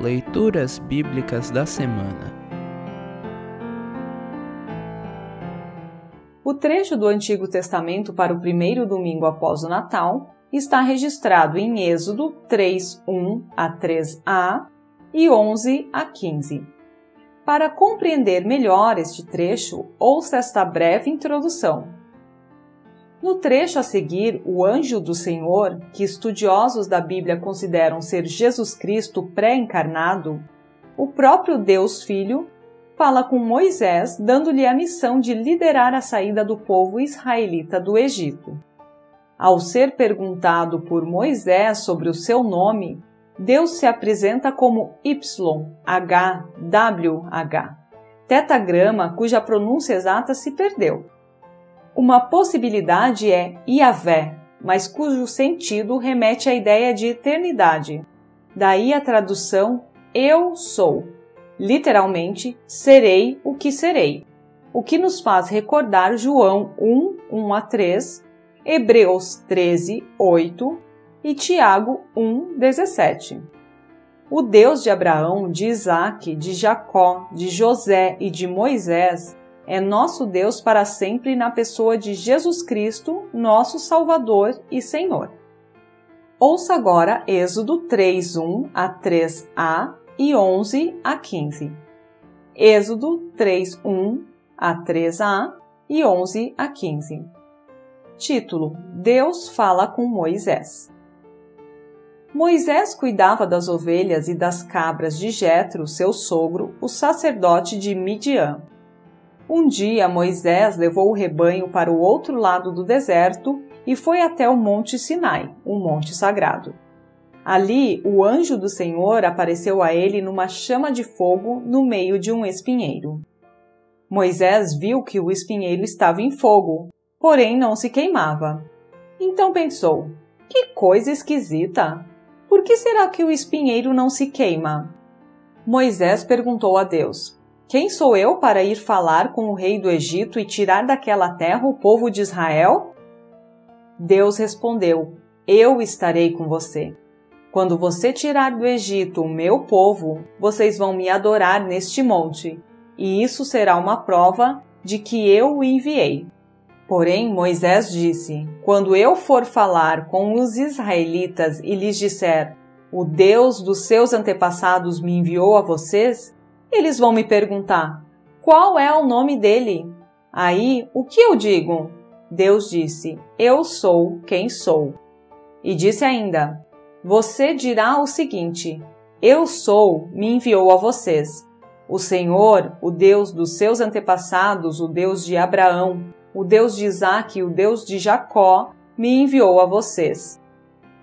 Leituras Bíblicas da Semana O trecho do Antigo Testamento para o primeiro domingo após o Natal está registrado em Êxodo 3, 1 a 3a e 11 a 15. Para compreender melhor este trecho, ouça esta breve introdução. No trecho a seguir, o anjo do Senhor, que estudiosos da Bíblia consideram ser Jesus Cristo pré-encarnado, o próprio Deus Filho, fala com Moisés, dando-lhe a missão de liderar a saída do povo israelita do Egito. Ao ser perguntado por Moisés sobre o seu nome, Deus se apresenta como YHWH, tetagrama cuja pronúncia exata se perdeu. Uma possibilidade é Iavé, mas cujo sentido remete à ideia de eternidade. Daí a tradução Eu sou. Literalmente, serei o que serei. O que nos faz recordar João 1, 1 a 3, Hebreus 13, 8 e Tiago 1, 17. O Deus de Abraão, de Isaac, de Jacó, de José e de Moisés é nosso Deus para sempre na pessoa de Jesus Cristo, nosso Salvador e Senhor. Ouça agora Êxodo 3:1 a 3a e 11 a 15. Êxodo 3:1 a 3a e 11 a 15. Título: Deus fala com Moisés. Moisés cuidava das ovelhas e das cabras de Jetro, seu sogro, o sacerdote de Midian. Um dia Moisés levou o rebanho para o outro lado do deserto e foi até o Monte Sinai, um monte sagrado. Ali, o anjo do Senhor apareceu a ele numa chama de fogo no meio de um espinheiro. Moisés viu que o espinheiro estava em fogo, porém não se queimava. Então pensou: que coisa esquisita! Por que será que o espinheiro não se queima? Moisés perguntou a Deus: quem sou eu para ir falar com o rei do Egito e tirar daquela terra o povo de Israel? Deus respondeu: Eu estarei com você. Quando você tirar do Egito o meu povo, vocês vão me adorar neste monte, e isso será uma prova de que eu o enviei. Porém, Moisés disse: Quando eu for falar com os israelitas e lhes disser: O Deus dos seus antepassados me enviou a vocês, eles vão me perguntar: qual é o nome dele? Aí, o que eu digo? Deus disse: Eu sou quem sou. E disse ainda: Você dirá o seguinte: Eu sou, me enviou a vocês. O Senhor, o Deus dos seus antepassados, o Deus de Abraão, o Deus de Isaque o Deus de Jacó, me enviou a vocês.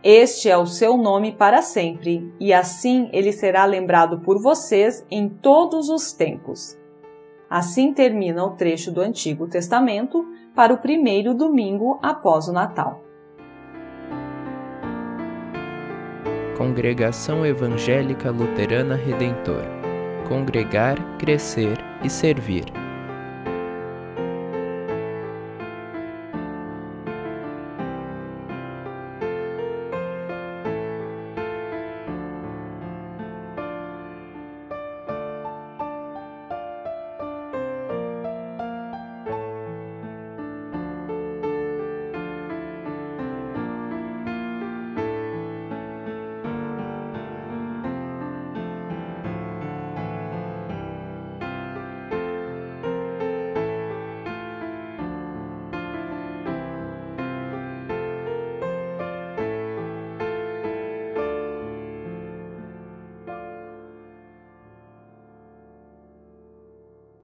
Este é o seu nome para sempre, e assim ele será lembrado por vocês em todos os tempos. Assim termina o trecho do Antigo Testamento para o primeiro domingo após o Natal. Congregação Evangélica Luterana Redentor Congregar, Crescer e Servir.